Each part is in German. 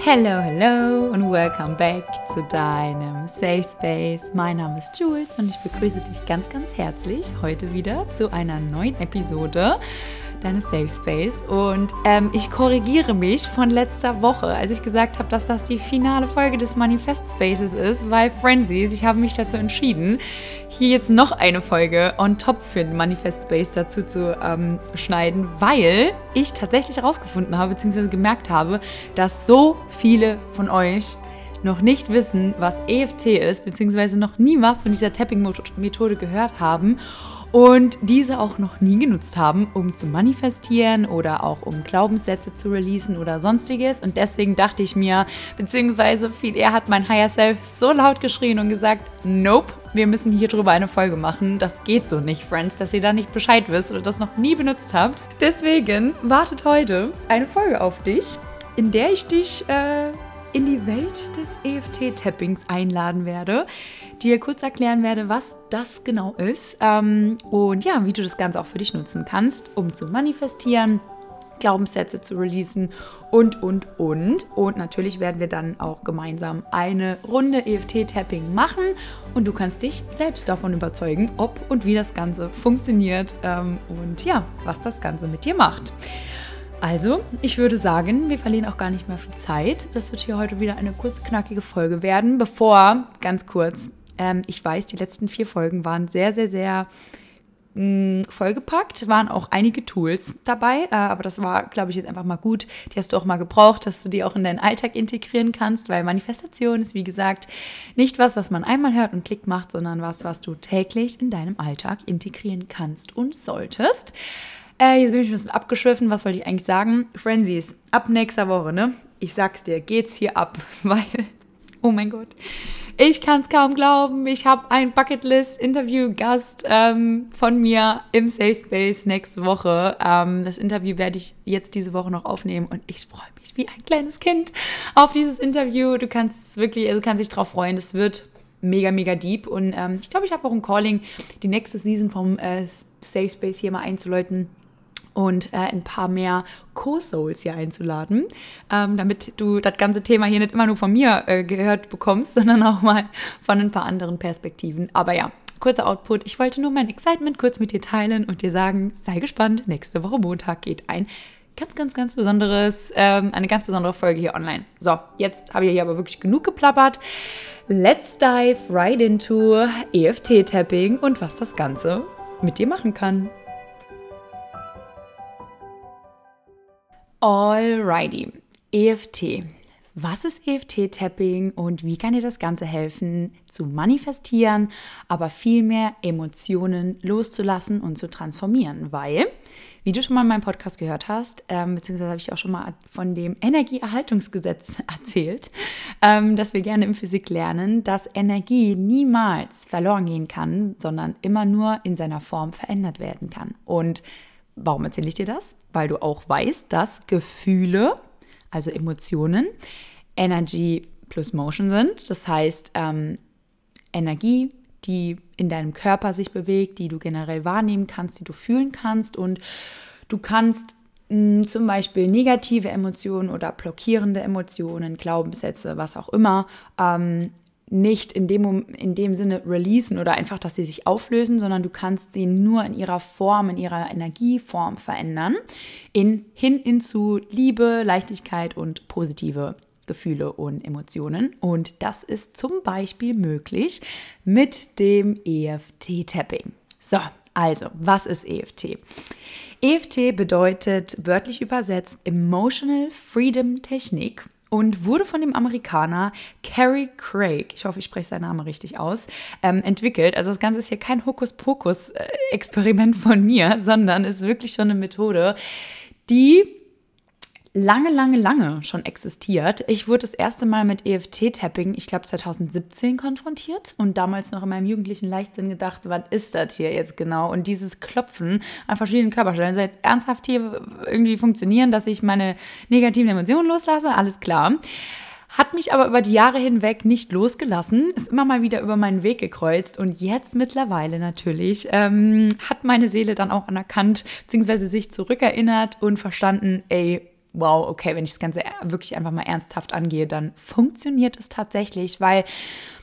Hello, hello und welcome back zu deinem Safe Space. Mein Name ist Jules und ich begrüße dich ganz, ganz herzlich heute wieder zu einer neuen Episode deines Safe Space. Und ähm, ich korrigiere mich von letzter Woche, als ich gesagt habe, dass das die finale Folge des Manifest Spaces ist, weil Frenzies, ich habe mich dazu entschieden, hier jetzt noch eine Folge on top für den Manifest Space dazu zu ähm, schneiden, weil ich tatsächlich herausgefunden habe, beziehungsweise gemerkt habe, dass so viele von euch noch nicht wissen, was EFT ist, beziehungsweise noch nie was von dieser Tapping-Methode gehört haben und diese auch noch nie genutzt haben, um zu manifestieren oder auch um Glaubenssätze zu releasen oder sonstiges. Und deswegen dachte ich mir, beziehungsweise viel eher hat mein Higher Self so laut geschrien und gesagt, nope, wir müssen hier drüber eine Folge machen. Das geht so nicht, Friends, dass ihr da nicht Bescheid wisst oder das noch nie benutzt habt. Deswegen wartet heute eine Folge auf dich, in der ich dich äh, in die Welt des EFT-Tappings einladen werde, dir kurz erklären werde, was das genau ist ähm, und ja, wie du das Ganze auch für dich nutzen kannst, um zu manifestieren. Glaubenssätze zu releasen und, und, und. Und natürlich werden wir dann auch gemeinsam eine Runde EFT-Tapping machen und du kannst dich selbst davon überzeugen, ob und wie das Ganze funktioniert ähm, und ja, was das Ganze mit dir macht. Also, ich würde sagen, wir verlieren auch gar nicht mehr viel Zeit. Das wird hier heute wieder eine kurz knackige Folge werden. Bevor, ganz kurz, ähm, ich weiß, die letzten vier Folgen waren sehr, sehr, sehr mm, vollgepackt. Waren auch einige Tools dabei, äh, aber das war, glaube ich, jetzt einfach mal gut. Die hast du auch mal gebraucht, dass du die auch in deinen Alltag integrieren kannst, weil Manifestation ist, wie gesagt, nicht was, was man einmal hört und Klick macht, sondern was, was du täglich in deinem Alltag integrieren kannst und solltest. Äh, jetzt bin ich ein bisschen abgeschwiffen. Was wollte ich eigentlich sagen? Frenzies, ab nächster Woche, ne? Ich sag's dir, geht's hier ab, weil, oh mein Gott, ich kann's kaum glauben. Ich habe ein Bucketlist-Interview-Gast ähm, von mir im Safe Space nächste Woche. Ähm, das Interview werde ich jetzt diese Woche noch aufnehmen und ich freue mich wie ein kleines Kind auf dieses Interview. Du kannst wirklich, also kannst dich drauf freuen. Das wird mega, mega deep. Und ähm, ich glaube, ich habe auch ein Calling, die nächste Season vom äh, Safe Space hier mal einzuläuten und äh, ein paar mehr Co-Souls hier einzuladen, ähm, damit du das ganze Thema hier nicht immer nur von mir äh, gehört bekommst, sondern auch mal von ein paar anderen Perspektiven. Aber ja, kurzer Output. Ich wollte nur mein Excitement kurz mit dir teilen und dir sagen, sei gespannt. Nächste Woche Montag geht ein ganz, ganz, ganz besonderes, ähm, eine ganz besondere Folge hier online. So, jetzt habe ich hier aber wirklich genug geplappert. Let's dive right into EFT-Tapping und was das Ganze mit dir machen kann. Alrighty, EFT. Was ist EFT-Tapping und wie kann dir das Ganze helfen, zu manifestieren, aber viel mehr Emotionen loszulassen und zu transformieren? Weil, wie du schon mal in meinem Podcast gehört hast, ähm, beziehungsweise habe ich auch schon mal von dem Energieerhaltungsgesetz erzählt, ähm, dass wir gerne im Physik lernen, dass Energie niemals verloren gehen kann, sondern immer nur in seiner Form verändert werden kann. Und Warum erzähle ich dir das? Weil du auch weißt, dass Gefühle, also Emotionen, Energy plus Motion sind. Das heißt, ähm, Energie, die in deinem Körper sich bewegt, die du generell wahrnehmen kannst, die du fühlen kannst. Und du kannst mh, zum Beispiel negative Emotionen oder blockierende Emotionen, Glaubenssätze, was auch immer, ähm, nicht in dem, in dem Sinne releasen oder einfach, dass sie sich auflösen, sondern du kannst sie nur in ihrer Form, in ihrer Energieform verändern, in, hin in zu Liebe, Leichtigkeit und positive Gefühle und Emotionen. Und das ist zum Beispiel möglich mit dem EFT-Tapping. So, also, was ist EFT? EFT bedeutet wörtlich übersetzt Emotional Freedom Technik und wurde von dem Amerikaner Carrie Craig, ich hoffe, ich spreche seinen Namen richtig aus, ähm, entwickelt. Also das Ganze ist hier kein Hokuspokus-Experiment von mir, sondern ist wirklich schon eine Methode, die lange, lange, lange schon existiert. Ich wurde das erste Mal mit EFT-Tapping, ich glaube 2017, konfrontiert und damals noch in meinem jugendlichen Leichtsinn gedacht, was ist das hier jetzt genau? Und dieses Klopfen an verschiedenen Körperstellen soll jetzt ernsthaft hier irgendwie funktionieren, dass ich meine negativen Emotionen loslasse? Alles klar. Hat mich aber über die Jahre hinweg nicht losgelassen, ist immer mal wieder über meinen Weg gekreuzt und jetzt mittlerweile natürlich ähm, hat meine Seele dann auch anerkannt, beziehungsweise sich zurückerinnert und verstanden, ey, wow, okay, wenn ich das Ganze wirklich einfach mal ernsthaft angehe, dann funktioniert es tatsächlich, weil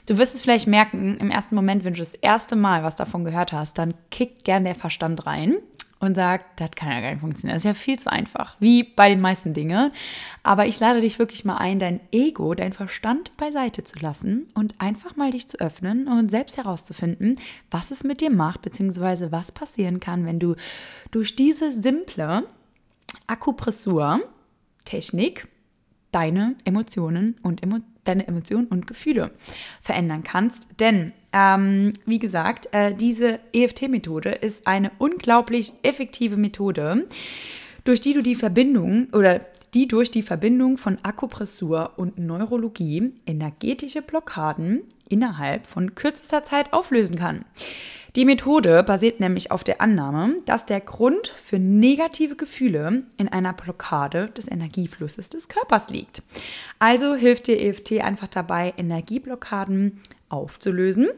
du wirst es vielleicht merken, im ersten Moment, wenn du das erste Mal was davon gehört hast, dann kickt gern der Verstand rein und sagt, das kann ja gar nicht funktionieren. Das ist ja viel zu einfach, wie bei den meisten Dingen. Aber ich lade dich wirklich mal ein, dein Ego, dein Verstand beiseite zu lassen und einfach mal dich zu öffnen und selbst herauszufinden, was es mit dir macht, beziehungsweise was passieren kann, wenn du durch diese simple Akupressur-Technik deine Emotionen und Emo deine Emotionen und Gefühle verändern kannst. Denn, ähm, wie gesagt, äh, diese EFT-Methode ist eine unglaublich effektive Methode, durch die du die Verbindung oder die durch die Verbindung von Akupressur und Neurologie energetische Blockaden innerhalb von kürzester Zeit auflösen kann. Die Methode basiert nämlich auf der Annahme, dass der Grund für negative Gefühle in einer Blockade des Energieflusses des Körpers liegt. Also hilft dir EFT einfach dabei, Energieblockaden aufzulösen,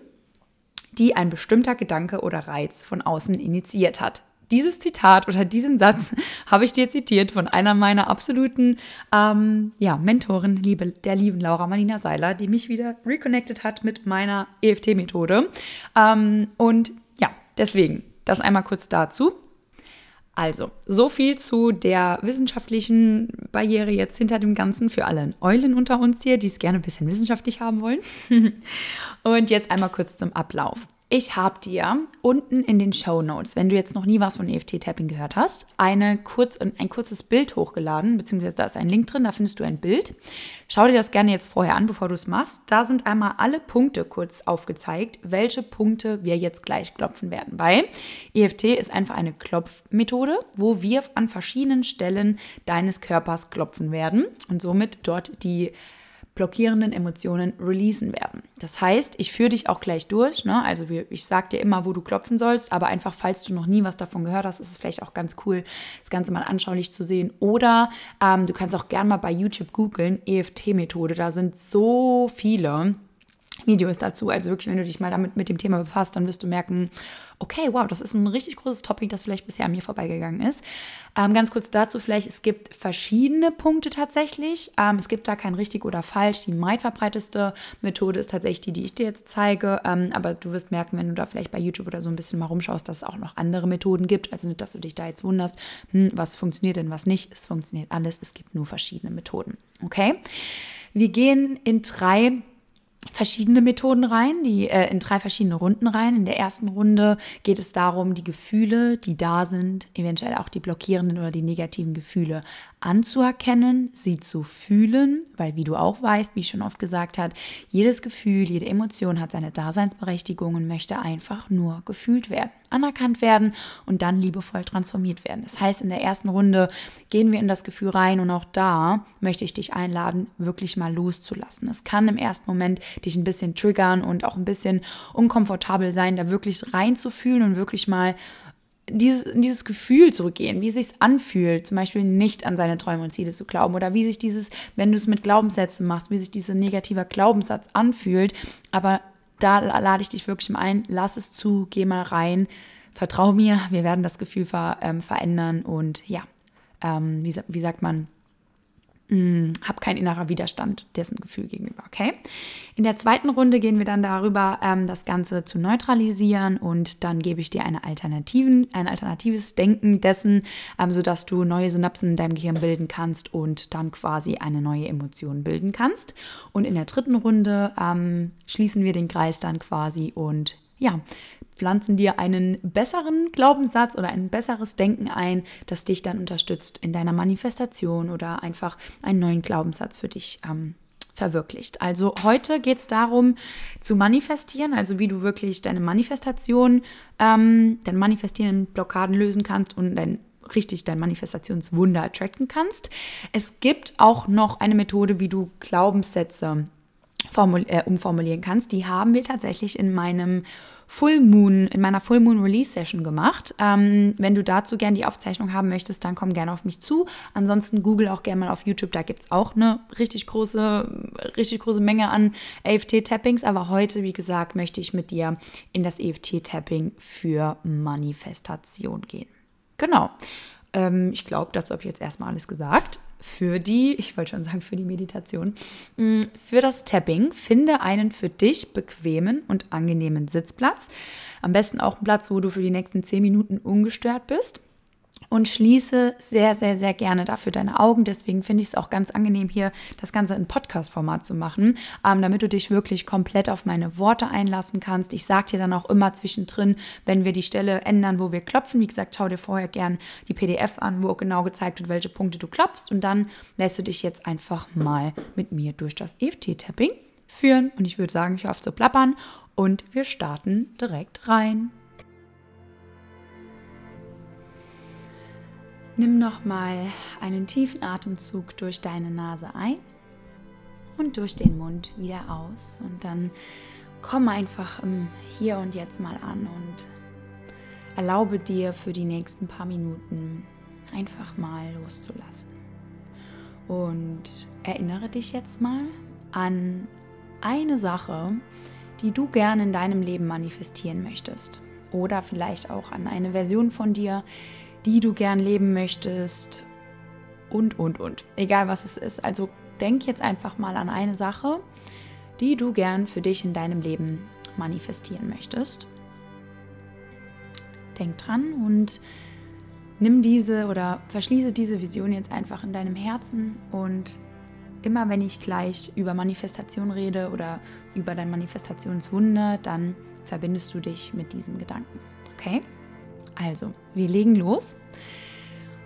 die ein bestimmter Gedanke oder Reiz von außen initiiert hat. Dieses Zitat oder diesen Satz habe ich dir zitiert von einer meiner absoluten ähm, ja, Mentoren, liebe, der lieben Laura Marlina Seiler, die mich wieder reconnected hat mit meiner EFT-Methode. Ähm, und ja, deswegen, das einmal kurz dazu. Also, so viel zu der wissenschaftlichen Barriere jetzt hinter dem Ganzen für alle Eulen unter uns hier, die es gerne ein bisschen wissenschaftlich haben wollen. Und jetzt einmal kurz zum Ablauf. Ich habe dir unten in den Show Notes, wenn du jetzt noch nie was von EFT-Tapping gehört hast, eine kurz, ein kurzes Bild hochgeladen, beziehungsweise da ist ein Link drin, da findest du ein Bild. Schau dir das gerne jetzt vorher an, bevor du es machst. Da sind einmal alle Punkte kurz aufgezeigt, welche Punkte wir jetzt gleich klopfen werden. Weil EFT ist einfach eine Klopfmethode, wo wir an verschiedenen Stellen deines Körpers klopfen werden und somit dort die blockierenden Emotionen releasen werden. Das heißt, ich führe dich auch gleich durch. Ne? Also ich sage dir immer, wo du klopfen sollst, aber einfach, falls du noch nie was davon gehört hast, ist es vielleicht auch ganz cool, das Ganze mal anschaulich zu sehen. Oder ähm, du kannst auch gerne mal bei YouTube googeln, EFT-Methode. Da sind so viele Videos dazu. Also wirklich, wenn du dich mal damit mit dem Thema befasst, dann wirst du merken, okay, wow, das ist ein richtig großes Topic, das vielleicht bisher an mir vorbeigegangen ist. Ähm, ganz kurz dazu vielleicht, es gibt verschiedene Punkte tatsächlich. Ähm, es gibt da kein richtig oder falsch. Die meistverbreiteste Methode ist tatsächlich die, die ich dir jetzt zeige. Ähm, aber du wirst merken, wenn du da vielleicht bei YouTube oder so ein bisschen mal rumschaust, dass es auch noch andere Methoden gibt. Also nicht, dass du dich da jetzt wunderst, hm, was funktioniert denn, was nicht. Es funktioniert alles. Es gibt nur verschiedene Methoden. Okay? Wir gehen in drei verschiedene Methoden rein, die äh, in drei verschiedene Runden rein. In der ersten Runde geht es darum, die Gefühle, die da sind, eventuell auch die blockierenden oder die negativen Gefühle anzuerkennen, sie zu fühlen, weil wie du auch weißt, wie ich schon oft gesagt habe, jedes Gefühl, jede Emotion hat seine Daseinsberechtigung und möchte einfach nur gefühlt werden, anerkannt werden und dann liebevoll transformiert werden. Das heißt, in der ersten Runde gehen wir in das Gefühl rein und auch da möchte ich dich einladen, wirklich mal loszulassen. Es kann im ersten Moment dich ein bisschen triggern und auch ein bisschen unkomfortabel sein, da wirklich reinzufühlen und wirklich mal dieses, dieses Gefühl zurückgehen, wie es sich anfühlt, zum Beispiel nicht an seine Träume und Ziele zu glauben oder wie sich dieses, wenn du es mit Glaubenssätzen machst, wie sich dieser negative Glaubenssatz anfühlt. Aber da lade ich dich wirklich mal ein, lass es zu, geh mal rein, vertrau mir, wir werden das Gefühl ver, ähm, verändern und ja, ähm, wie, wie sagt man, mh, hm, habe keinen innerer Widerstand dessen Gefühl gegenüber. Okay. In der zweiten Runde gehen wir dann darüber, ähm, das Ganze zu neutralisieren und dann gebe ich dir eine Alternativen, ein alternatives Denken dessen, ähm, sodass du neue Synapsen in deinem Gehirn bilden kannst und dann quasi eine neue Emotion bilden kannst. Und in der dritten Runde ähm, schließen wir den Kreis dann quasi und ja, pflanzen dir einen besseren Glaubenssatz oder ein besseres Denken ein, das dich dann unterstützt in deiner Manifestation oder einfach einen neuen Glaubenssatz für dich ähm, verwirklicht. Also heute geht es darum zu manifestieren, also wie du wirklich deine Manifestation, ähm, deine manifestierenden Blockaden lösen kannst und dein richtig dein Manifestationswunder attracten kannst. Es gibt auch noch eine Methode, wie du Glaubenssätze äh, umformulieren kannst. Die haben wir tatsächlich in meinem Full Moon, in meiner Full Moon Release Session gemacht. Ähm, wenn du dazu gerne die Aufzeichnung haben möchtest, dann komm gerne auf mich zu. Ansonsten google auch gerne mal auf YouTube, da gibt es auch eine richtig große, richtig große Menge an EFT-Tappings. Aber heute, wie gesagt, möchte ich mit dir in das EFT-Tapping für Manifestation gehen. Genau. Ähm, ich glaube, dazu habe ich jetzt erstmal alles gesagt. Für die, ich wollte schon sagen für die Meditation, mm, für das Tapping. Finde einen für dich bequemen und angenehmen Sitzplatz. Am besten auch einen Platz, wo du für die nächsten zehn Minuten ungestört bist und schließe sehr, sehr, sehr gerne dafür deine Augen. Deswegen finde ich es auch ganz angenehm, hier das Ganze in Podcast-Format zu machen, ähm, damit du dich wirklich komplett auf meine Worte einlassen kannst. Ich sage dir dann auch immer zwischendrin, wenn wir die Stelle ändern, wo wir klopfen. Wie gesagt, schau dir vorher gern die PDF an, wo genau gezeigt wird, welche Punkte du klopfst. Und dann lässt du dich jetzt einfach mal mit mir durch das EFT-Tapping führen. Und ich würde sagen, ich auf zu plappern und wir starten direkt rein. Nimm nochmal einen tiefen Atemzug durch deine Nase ein und durch den Mund wieder aus. Und dann komm einfach im Hier und Jetzt mal an und erlaube dir für die nächsten paar Minuten einfach mal loszulassen. Und erinnere dich jetzt mal an eine Sache, die du gerne in deinem Leben manifestieren möchtest. Oder vielleicht auch an eine Version von dir, die du gern leben möchtest und, und, und. Egal was es ist. Also denk jetzt einfach mal an eine Sache, die du gern für dich in deinem Leben manifestieren möchtest. Denk dran und nimm diese oder verschließe diese Vision jetzt einfach in deinem Herzen und immer wenn ich gleich über Manifestation rede oder über dein Manifestationswunder, dann verbindest du dich mit diesem Gedanken. Okay? Also, wir legen los.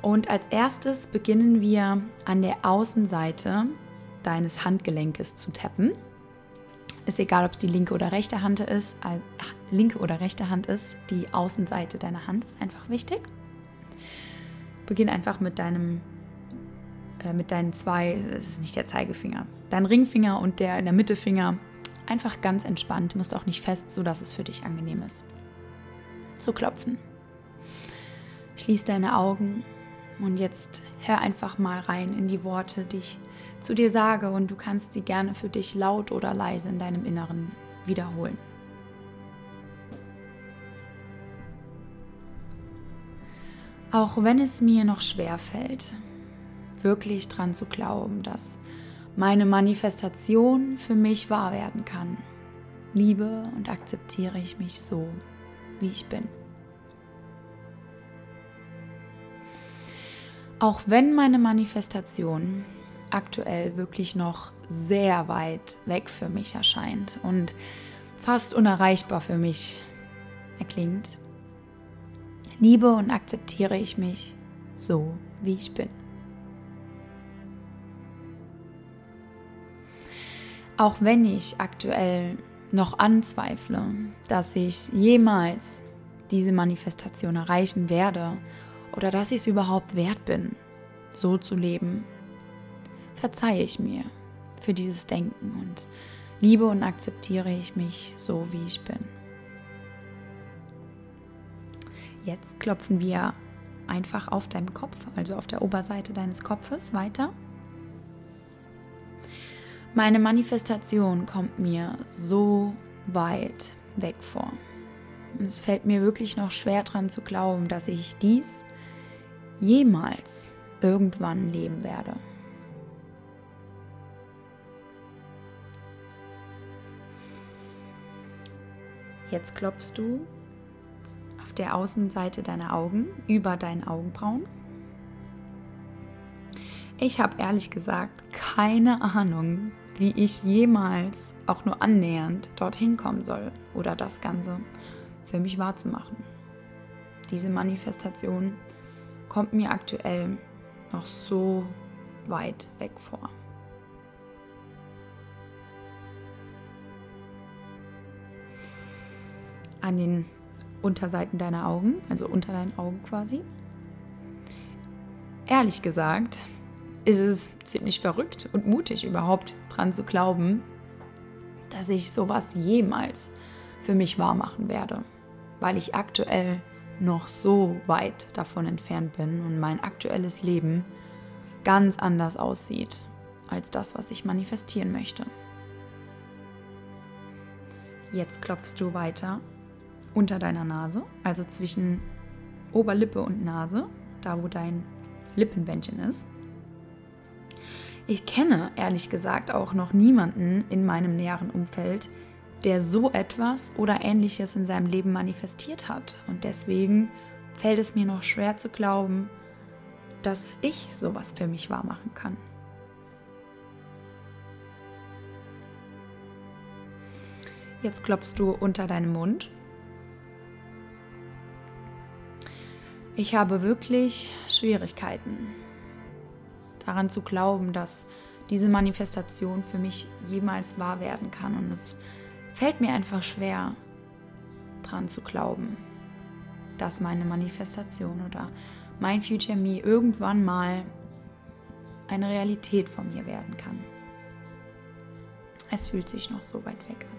Und als erstes beginnen wir an der Außenseite deines Handgelenkes zu tappen. Ist egal, ob es die linke oder rechte Hand ist. Äh, linke oder rechte Hand ist. Die Außenseite deiner Hand ist einfach wichtig. Beginn einfach mit deinem, äh, mit deinen zwei, das ist nicht der Zeigefinger, dein Ringfinger und der in der Mitte Finger. Einfach ganz entspannt, musst auch nicht fest, sodass es für dich angenehm ist. Zu klopfen. Schließ deine Augen und jetzt hör einfach mal rein in die Worte, die ich zu dir sage und du kannst sie gerne für dich laut oder leise in deinem Inneren wiederholen. Auch wenn es mir noch schwer fällt, wirklich dran zu glauben, dass meine Manifestation für mich wahr werden kann, liebe und akzeptiere ich mich so, wie ich bin. Auch wenn meine Manifestation aktuell wirklich noch sehr weit weg für mich erscheint und fast unerreichbar für mich erklingt, liebe und akzeptiere ich mich so, wie ich bin. Auch wenn ich aktuell noch anzweifle, dass ich jemals diese Manifestation erreichen werde oder dass ich es überhaupt wert bin, so zu leben, verzeihe ich mir für dieses Denken und liebe und akzeptiere ich mich so, wie ich bin. Jetzt klopfen wir einfach auf deinem Kopf, also auf der Oberseite deines Kopfes weiter. Meine Manifestation kommt mir so weit weg vor. Und es fällt mir wirklich noch schwer dran zu glauben, dass ich dies jemals irgendwann leben werde. Jetzt klopfst du auf der Außenseite deiner Augen über deinen Augenbrauen. Ich habe ehrlich gesagt keine Ahnung, wie ich jemals auch nur annähernd dorthin kommen soll oder das Ganze für mich wahrzumachen. Diese Manifestation kommt mir aktuell noch so weit weg vor. An den Unterseiten deiner Augen, also unter deinen Augen quasi. Ehrlich gesagt, ist es ziemlich verrückt und mutig überhaupt dran zu glauben, dass ich sowas jemals für mich wahr machen werde, weil ich aktuell noch so weit davon entfernt bin und mein aktuelles Leben ganz anders aussieht als das, was ich manifestieren möchte. Jetzt klopfst du weiter unter deiner Nase, also zwischen Oberlippe und Nase, da wo dein Lippenbändchen ist. ich kenne ehrlich gesagt auch noch niemanden in meinem näheren Umfeld, der so etwas oder ähnliches in seinem Leben manifestiert hat. Und deswegen fällt es mir noch schwer zu glauben, dass ich sowas für mich wahrmachen kann. Jetzt klopfst du unter deinem Mund. Ich habe wirklich Schwierigkeiten daran zu glauben, dass diese Manifestation für mich jemals wahr werden kann. Und es fällt mir einfach schwer, daran zu glauben, dass meine Manifestation oder mein Future Me irgendwann mal eine Realität von mir werden kann. Es fühlt sich noch so weit weg an.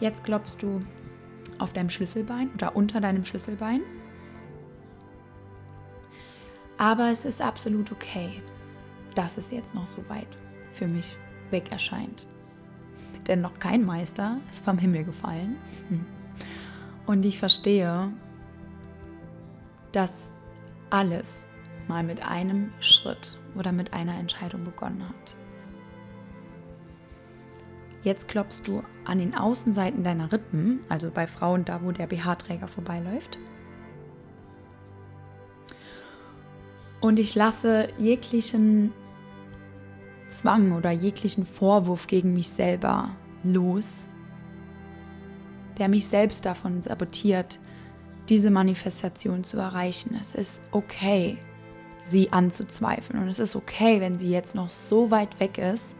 Jetzt klopfst du auf deinem Schlüsselbein oder unter deinem Schlüsselbein. Aber es ist absolut okay, dass es jetzt noch so weit für mich weg erscheint. Denn noch kein Meister ist vom Himmel gefallen. Und ich verstehe, dass alles mal mit einem Schritt oder mit einer Entscheidung begonnen hat. Jetzt klopfst du an den Außenseiten deiner Rippen, also bei Frauen da, wo der BH-Träger vorbeiläuft. Und ich lasse jeglichen Zwang oder jeglichen Vorwurf gegen mich selber los, der mich selbst davon sabotiert, diese Manifestation zu erreichen. Es ist okay, sie anzuzweifeln. Und es ist okay, wenn sie jetzt noch so weit weg ist,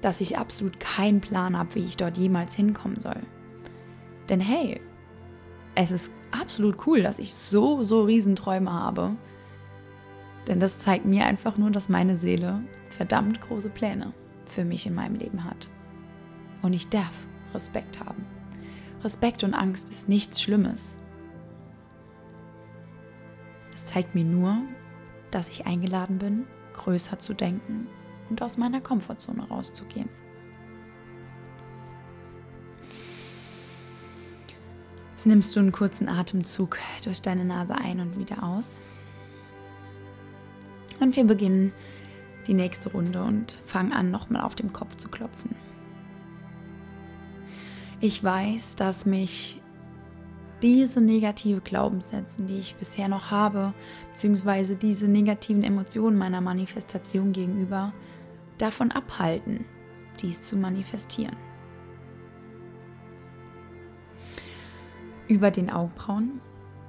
dass ich absolut keinen Plan habe, wie ich dort jemals hinkommen soll. Denn hey, es ist absolut cool, dass ich so, so Riesenträume habe. Denn das zeigt mir einfach nur, dass meine Seele verdammt große Pläne für mich in meinem Leben hat. Und ich darf Respekt haben. Respekt und Angst ist nichts Schlimmes. Es zeigt mir nur, dass ich eingeladen bin, größer zu denken und aus meiner Komfortzone rauszugehen. Jetzt nimmst du einen kurzen Atemzug durch deine Nase ein und wieder aus. Und wir beginnen die nächste Runde und fangen an, nochmal auf dem Kopf zu klopfen. Ich weiß, dass mich diese negative Glaubenssätze, die ich bisher noch habe, beziehungsweise diese negativen Emotionen meiner Manifestation gegenüber, davon abhalten, dies zu manifestieren. Über den Augenbrauen.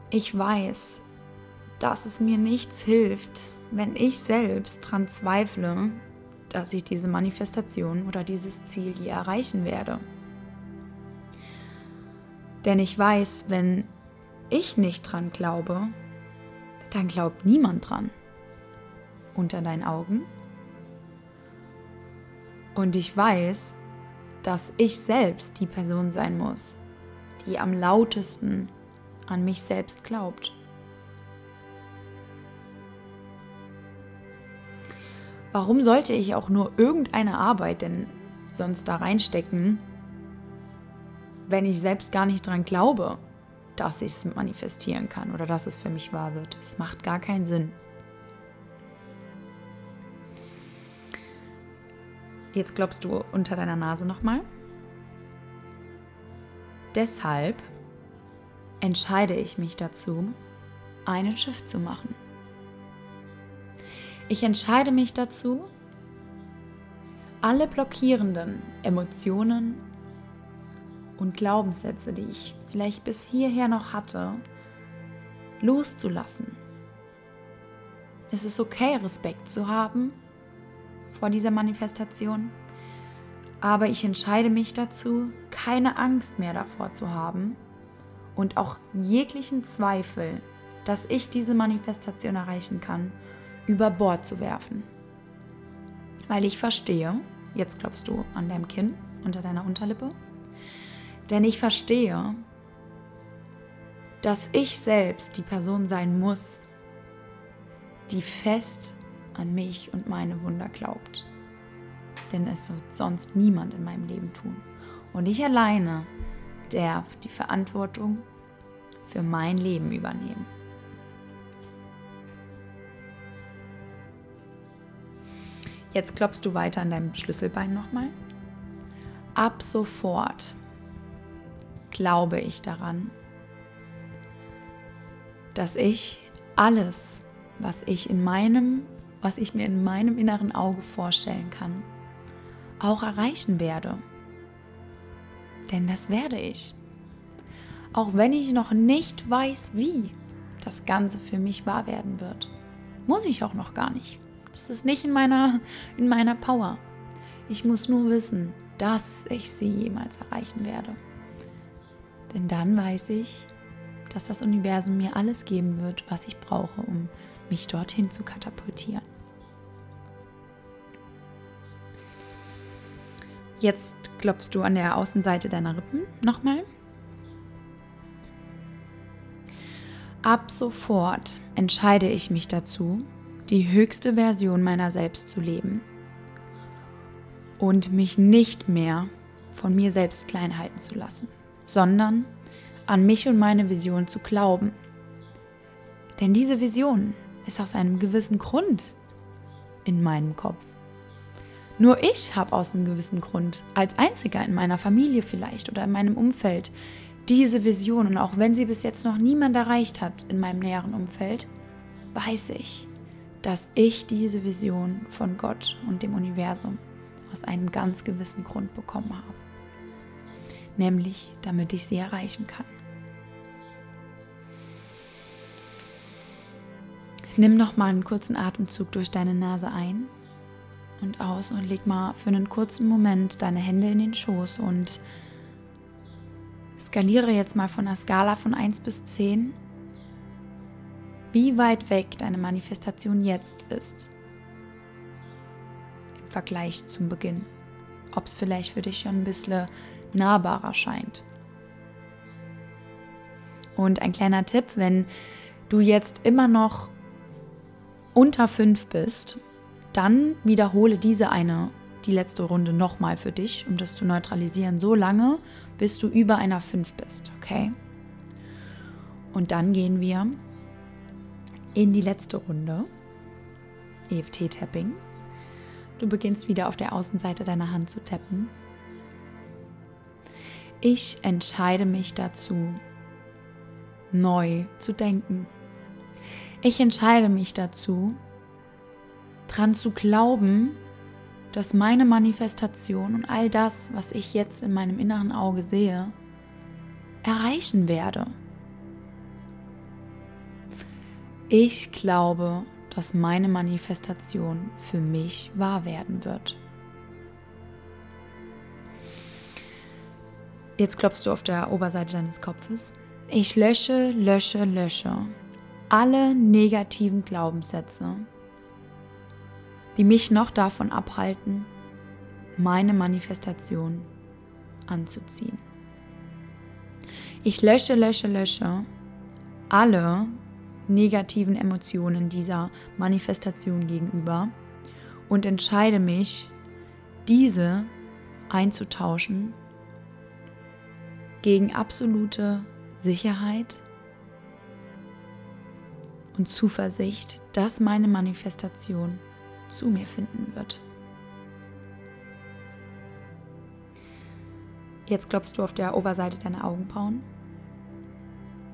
Ich weiß, dass es mir nichts hilft, wenn ich selbst daran zweifle, dass ich diese Manifestation oder dieses Ziel je erreichen werde. Denn ich weiß, wenn ich nicht dran glaube, dann glaubt niemand dran. Unter deinen Augen und ich weiß, dass ich selbst die Person sein muss, die am lautesten an mich selbst glaubt. Warum sollte ich auch nur irgendeine Arbeit denn sonst da reinstecken, wenn ich selbst gar nicht dran glaube, dass ich es manifestieren kann oder dass es für mich wahr wird? Es macht gar keinen Sinn. Jetzt klopfst du unter deiner Nase nochmal. Deshalb entscheide ich mich dazu, einen Shift zu machen. Ich entscheide mich dazu, alle blockierenden Emotionen und Glaubenssätze, die ich vielleicht bis hierher noch hatte, loszulassen. Es ist okay, Respekt zu haben vor dieser Manifestation. Aber ich entscheide mich dazu, keine Angst mehr davor zu haben und auch jeglichen Zweifel, dass ich diese Manifestation erreichen kann, über Bord zu werfen. Weil ich verstehe, jetzt klopfst du an deinem Kinn unter deiner Unterlippe, denn ich verstehe, dass ich selbst die Person sein muss, die fest an mich und meine Wunder glaubt. Denn es wird sonst niemand in meinem Leben tun. Und ich alleine darf die Verantwortung für mein Leben übernehmen. Jetzt klopfst du weiter an deinem Schlüsselbein nochmal. Ab sofort glaube ich daran, dass ich alles, was ich in meinem, was ich mir in meinem inneren Auge vorstellen kann, auch erreichen werde. Denn das werde ich. Auch wenn ich noch nicht weiß, wie das Ganze für mich wahr werden wird. Muss ich auch noch gar nicht. Das ist nicht in meiner, in meiner Power. Ich muss nur wissen, dass ich sie jemals erreichen werde. Denn dann weiß ich, dass das Universum mir alles geben wird, was ich brauche, um mich dorthin zu katapultieren. Jetzt klopfst du an der Außenseite deiner Rippen nochmal. Ab sofort entscheide ich mich dazu, die höchste Version meiner selbst zu leben und mich nicht mehr von mir selbst klein halten zu lassen, sondern an mich und meine Vision zu glauben. Denn diese Vision ist aus einem gewissen Grund in meinem Kopf. Nur ich habe aus einem gewissen Grund, als einziger in meiner Familie vielleicht oder in meinem Umfeld, diese Vision. Und auch wenn sie bis jetzt noch niemand erreicht hat in meinem näheren Umfeld, weiß ich, dass ich diese Vision von Gott und dem Universum aus einem ganz gewissen Grund bekommen habe. Nämlich, damit ich sie erreichen kann. Nimm noch mal einen kurzen Atemzug durch deine Nase ein und aus und leg mal für einen kurzen Moment deine Hände in den Schoß und skaliere jetzt mal von einer Skala von 1 bis 10, wie weit weg deine Manifestation jetzt ist im Vergleich zum Beginn. Ob es vielleicht für dich schon ein bisschen nahbarer scheint. Und ein kleiner Tipp, wenn du jetzt immer noch unter 5 bist, dann wiederhole diese eine, die letzte Runde nochmal für dich, um das zu neutralisieren, so lange, bis du über einer 5 bist, okay? Und dann gehen wir in die letzte Runde, EFT-Tapping. Du beginnst wieder auf der Außenseite deiner Hand zu tappen. Ich entscheide mich dazu, neu zu denken. Ich entscheide mich dazu, dran zu glauben, dass meine Manifestation und all das, was ich jetzt in meinem inneren Auge sehe, erreichen werde. Ich glaube, dass meine Manifestation für mich wahr werden wird. Jetzt klopfst du auf der Oberseite deines Kopfes. Ich lösche, lösche, lösche alle negativen Glaubenssätze, die mich noch davon abhalten, meine Manifestation anzuziehen. Ich lösche, lösche, lösche alle negativen Emotionen dieser Manifestation gegenüber und entscheide mich, diese einzutauschen gegen absolute Sicherheit und Zuversicht, dass meine Manifestation zu mir finden wird. Jetzt klopfst du auf der Oberseite deiner Augenbrauen.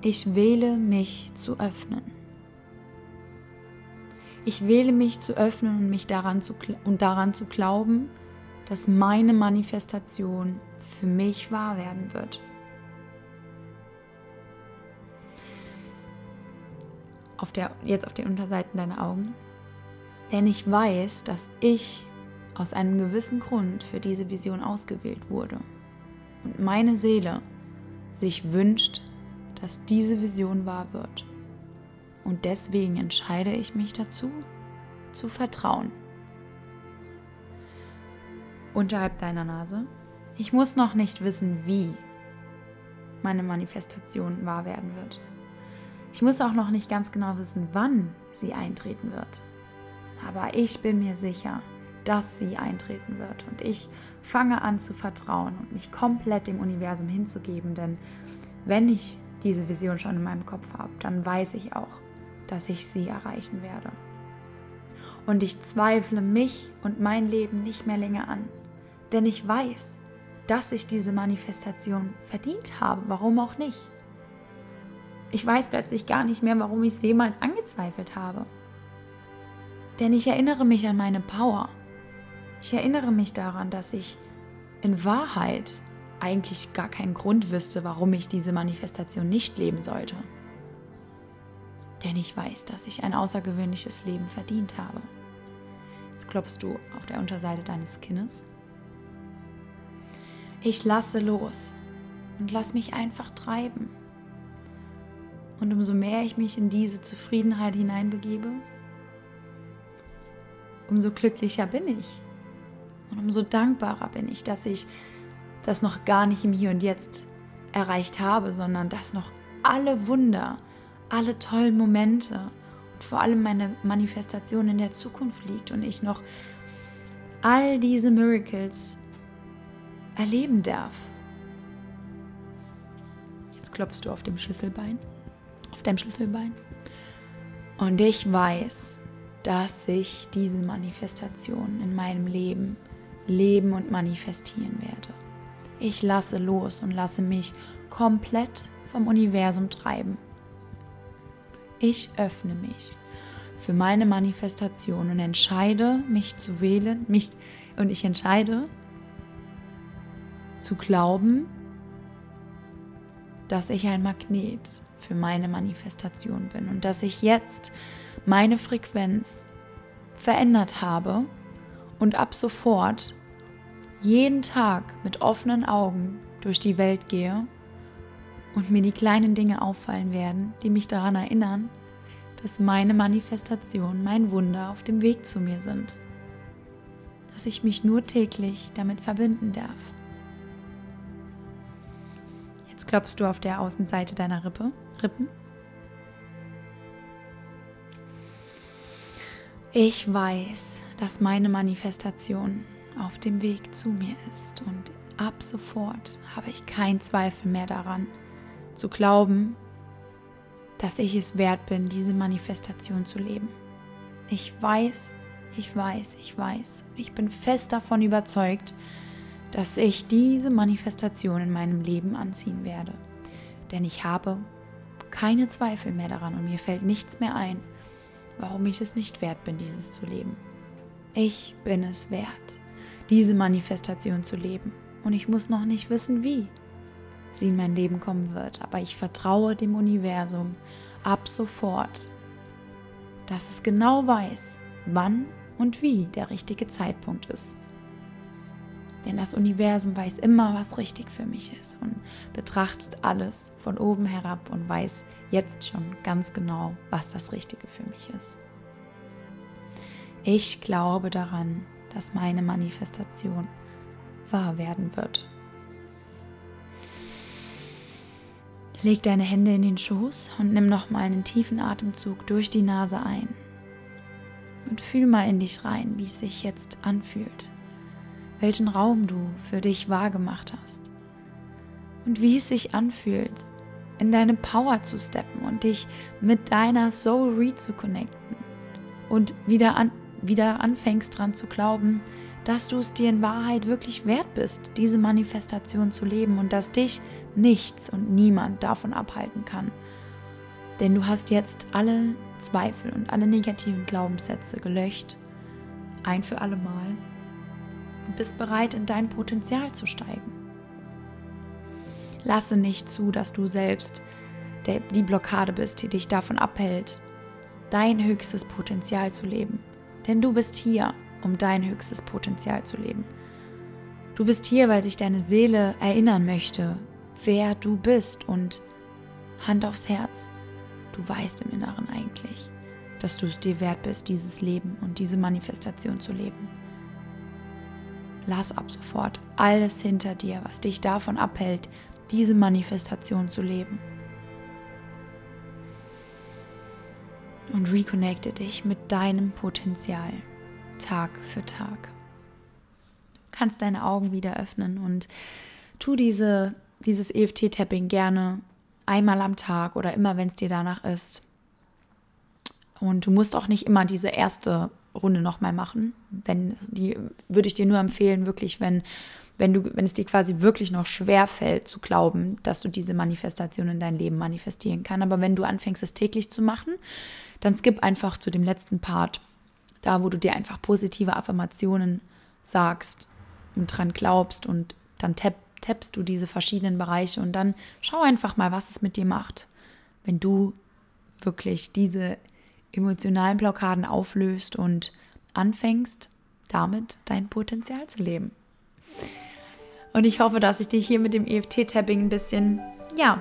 Ich wähle mich zu öffnen. Ich wähle mich zu öffnen und mich daran zu, und daran zu glauben, dass meine Manifestation für mich wahr werden wird. auf der, jetzt auf den Unterseiten deiner Augen. Denn ich weiß, dass ich aus einem gewissen Grund für diese Vision ausgewählt wurde. Und meine Seele sich wünscht, dass diese Vision wahr wird. Und deswegen entscheide ich mich dazu, zu vertrauen. Unterhalb deiner Nase. Ich muss noch nicht wissen, wie meine Manifestation wahr werden wird. Ich muss auch noch nicht ganz genau wissen, wann sie eintreten wird. Aber ich bin mir sicher, dass sie eintreten wird. Und ich fange an zu vertrauen und mich komplett dem Universum hinzugeben. Denn wenn ich diese Vision schon in meinem Kopf habe, dann weiß ich auch, dass ich sie erreichen werde. und ich zweifle mich und mein Leben nicht mehr länger an. Denn ich weiß, dass ich diese Manifestation verdient habe, warum auch nicht. Ich weiß plötzlich gar nicht mehr, warum ich es jemals angezweifelt habe. Denn ich erinnere mich an meine Power. Ich erinnere mich daran, dass ich in Wahrheit eigentlich gar keinen Grund wüsste, warum ich diese Manifestation nicht leben sollte. Denn ich weiß, dass ich ein außergewöhnliches Leben verdient habe. Jetzt klopfst du auf der Unterseite deines Kinnes. Ich lasse los und lass mich einfach treiben. Und umso mehr ich mich in diese Zufriedenheit hineinbegebe, umso glücklicher bin ich. Und umso dankbarer bin ich, dass ich das noch gar nicht im Hier und Jetzt erreicht habe, sondern dass noch alle Wunder, alle tollen Momente und vor allem meine Manifestation in der Zukunft liegt und ich noch all diese Miracles erleben darf. Jetzt klopfst du auf dem Schlüsselbein, auf deinem Schlüsselbein. Und ich weiß, dass ich diese Manifestation in meinem Leben leben und manifestieren werde. Ich lasse los und lasse mich komplett vom Universum treiben. Ich öffne mich für meine Manifestation und entscheide, mich zu wählen, mich und ich entscheide zu glauben, dass ich ein Magnet für meine Manifestation bin und dass ich jetzt meine Frequenz verändert habe und ab sofort jeden Tag mit offenen Augen durch die Welt gehe und mir die kleinen Dinge auffallen werden, die mich daran erinnern, dass meine Manifestation, mein Wunder auf dem Weg zu mir sind. Dass ich mich nur täglich damit verbinden darf. Jetzt klopfst du auf der Außenseite deiner Rippe, Rippen. Ich weiß, dass meine Manifestation auf dem Weg zu mir ist und ab sofort habe ich keinen Zweifel mehr daran, zu glauben, dass ich es wert bin, diese Manifestation zu leben. Ich weiß, ich weiß, ich weiß, ich bin fest davon überzeugt, dass ich diese Manifestation in meinem Leben anziehen werde. Denn ich habe keine Zweifel mehr daran und mir fällt nichts mehr ein, warum ich es nicht wert bin, dieses zu leben. Ich bin es wert, diese Manifestation zu leben. Und ich muss noch nicht wissen, wie sie in mein Leben kommen wird. Aber ich vertraue dem Universum ab sofort, dass es genau weiß, wann und wie der richtige Zeitpunkt ist. Denn das Universum weiß immer, was richtig für mich ist und betrachtet alles von oben herab und weiß jetzt schon ganz genau, was das Richtige für mich ist. Ich glaube daran, dass meine Manifestation wahr werden wird. Leg deine Hände in den Schoß und nimm nochmal einen tiefen Atemzug durch die Nase ein. Und fühl mal in dich rein, wie es sich jetzt anfühlt. Welchen Raum du für dich wahrgemacht hast. Und wie es sich anfühlt, in deine Power zu steppen und dich mit deiner Soul re zu connecten. Und wieder, an, wieder anfängst dran zu glauben, dass du es dir in Wahrheit wirklich wert bist, diese Manifestation zu leben und dass dich nichts und niemand davon abhalten kann. Denn du hast jetzt alle Zweifel und alle negativen Glaubenssätze gelöscht, ein für alle Mal, und bist bereit, in dein Potenzial zu steigen. Lasse nicht zu, dass du selbst der, die Blockade bist, die dich davon abhält, dein höchstes Potenzial zu leben. Denn du bist hier, um dein höchstes Potenzial zu leben. Du bist hier, weil sich deine Seele erinnern möchte, wer du bist und Hand aufs Herz. Du weißt im Inneren eigentlich, dass du es dir wert bist, dieses Leben und diese Manifestation zu leben. Lass ab sofort alles hinter dir, was dich davon abhält, diese Manifestation zu leben. Und reconnecte dich mit deinem Potenzial Tag für Tag. Du kannst deine Augen wieder öffnen und tu diese dieses EFT-Tapping gerne einmal am Tag oder immer, wenn es dir danach ist. Und du musst auch nicht immer diese erste Runde nochmal machen. Wenn die würde ich dir nur empfehlen, wirklich, wenn, wenn du, wenn es dir quasi wirklich noch schwer fällt zu glauben, dass du diese Manifestation in dein Leben manifestieren kannst. Aber wenn du anfängst, es täglich zu machen, dann skip einfach zu dem letzten Part, da wo du dir einfach positive Affirmationen sagst und dran glaubst und dann tapp, tappst du diese verschiedenen Bereiche und dann schau einfach mal, was es mit dir macht, wenn du wirklich diese emotionalen Blockaden auflöst und anfängst, damit dein Potenzial zu leben. Und ich hoffe, dass ich dich hier mit dem EFT-Tapping ein bisschen, ja,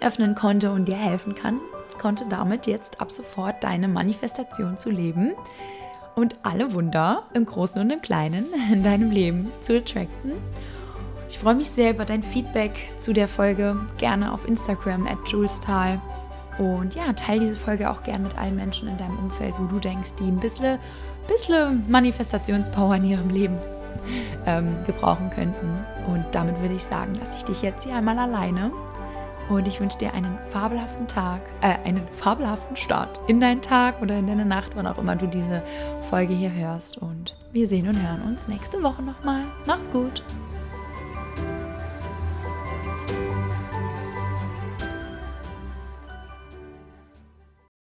öffnen konnte und dir helfen kann, konnte damit jetzt ab sofort deine Manifestation zu leben und alle Wunder im Großen und im Kleinen in deinem Leben zu attracten. Ich freue mich sehr über dein Feedback zu der Folge, gerne auf Instagram at julestal. Und ja, teile diese Folge auch gerne mit allen Menschen in deinem Umfeld, wo du denkst, die ein bisschen, bisschen Manifestationspower in ihrem Leben ähm, gebrauchen könnten. Und damit würde ich sagen, lasse ich dich jetzt hier einmal alleine. Und ich wünsche dir einen fabelhaften Tag, äh, einen fabelhaften Start in deinen Tag oder in deine Nacht, wann auch immer du diese Folge hier hörst. Und wir sehen und hören uns nächste Woche nochmal. Mach's gut!